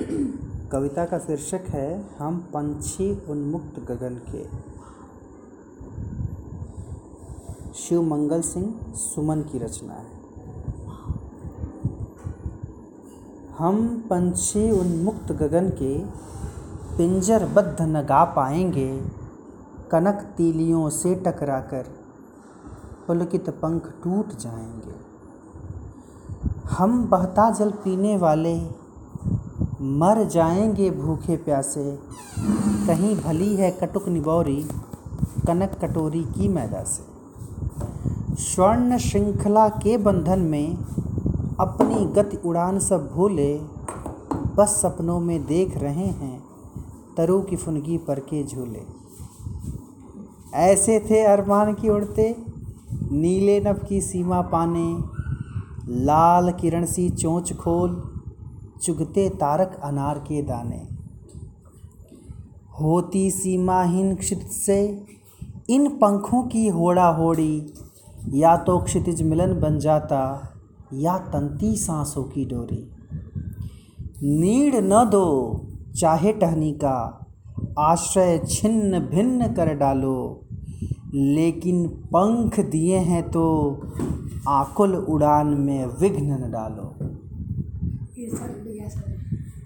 कविता का शीर्षक है, हम पंछी उन्मुक्त गगन के। शिव मंगल सिंह सुमन की रचना है। हम पंछी उन्मुक्त गगन के, पिंजरबद्ध न गा पाएँगे। कनक तीलियों से टकराकर पुलकित पंख टूट जाएँगे। हम बहता जल पीने वाले मर जाएँगे भूखे प्यासे। कहीं भली है कटुक निबौरी, कनक कटोरी की मैदा से। स्वर्ण श्रृंखला के बंधन में अपनी गति उड़ान सब भूले, बस सपनों में देख रहे हैं तरु की फुनगी पर के झूले। ऐसे थे अरमान की उड़ते, नीले नभ की सीमा पाने, लाल किरण सी चोंच खोल चुगते तारक अनार के दाने। होती सीमाहीन क्षितिज से, इन पंखों की होड़ा होड़ी, या तो क्षितिज मिलन बन जाता, या तंती सांसों की डोरी। नीड न दो चाहे टहनी का, आश्रय छिन्न भिन्न कर डालो, लेकिन पंख दिए हैं तो आकुल उड़ान में विघ्न न डालो। empieza a.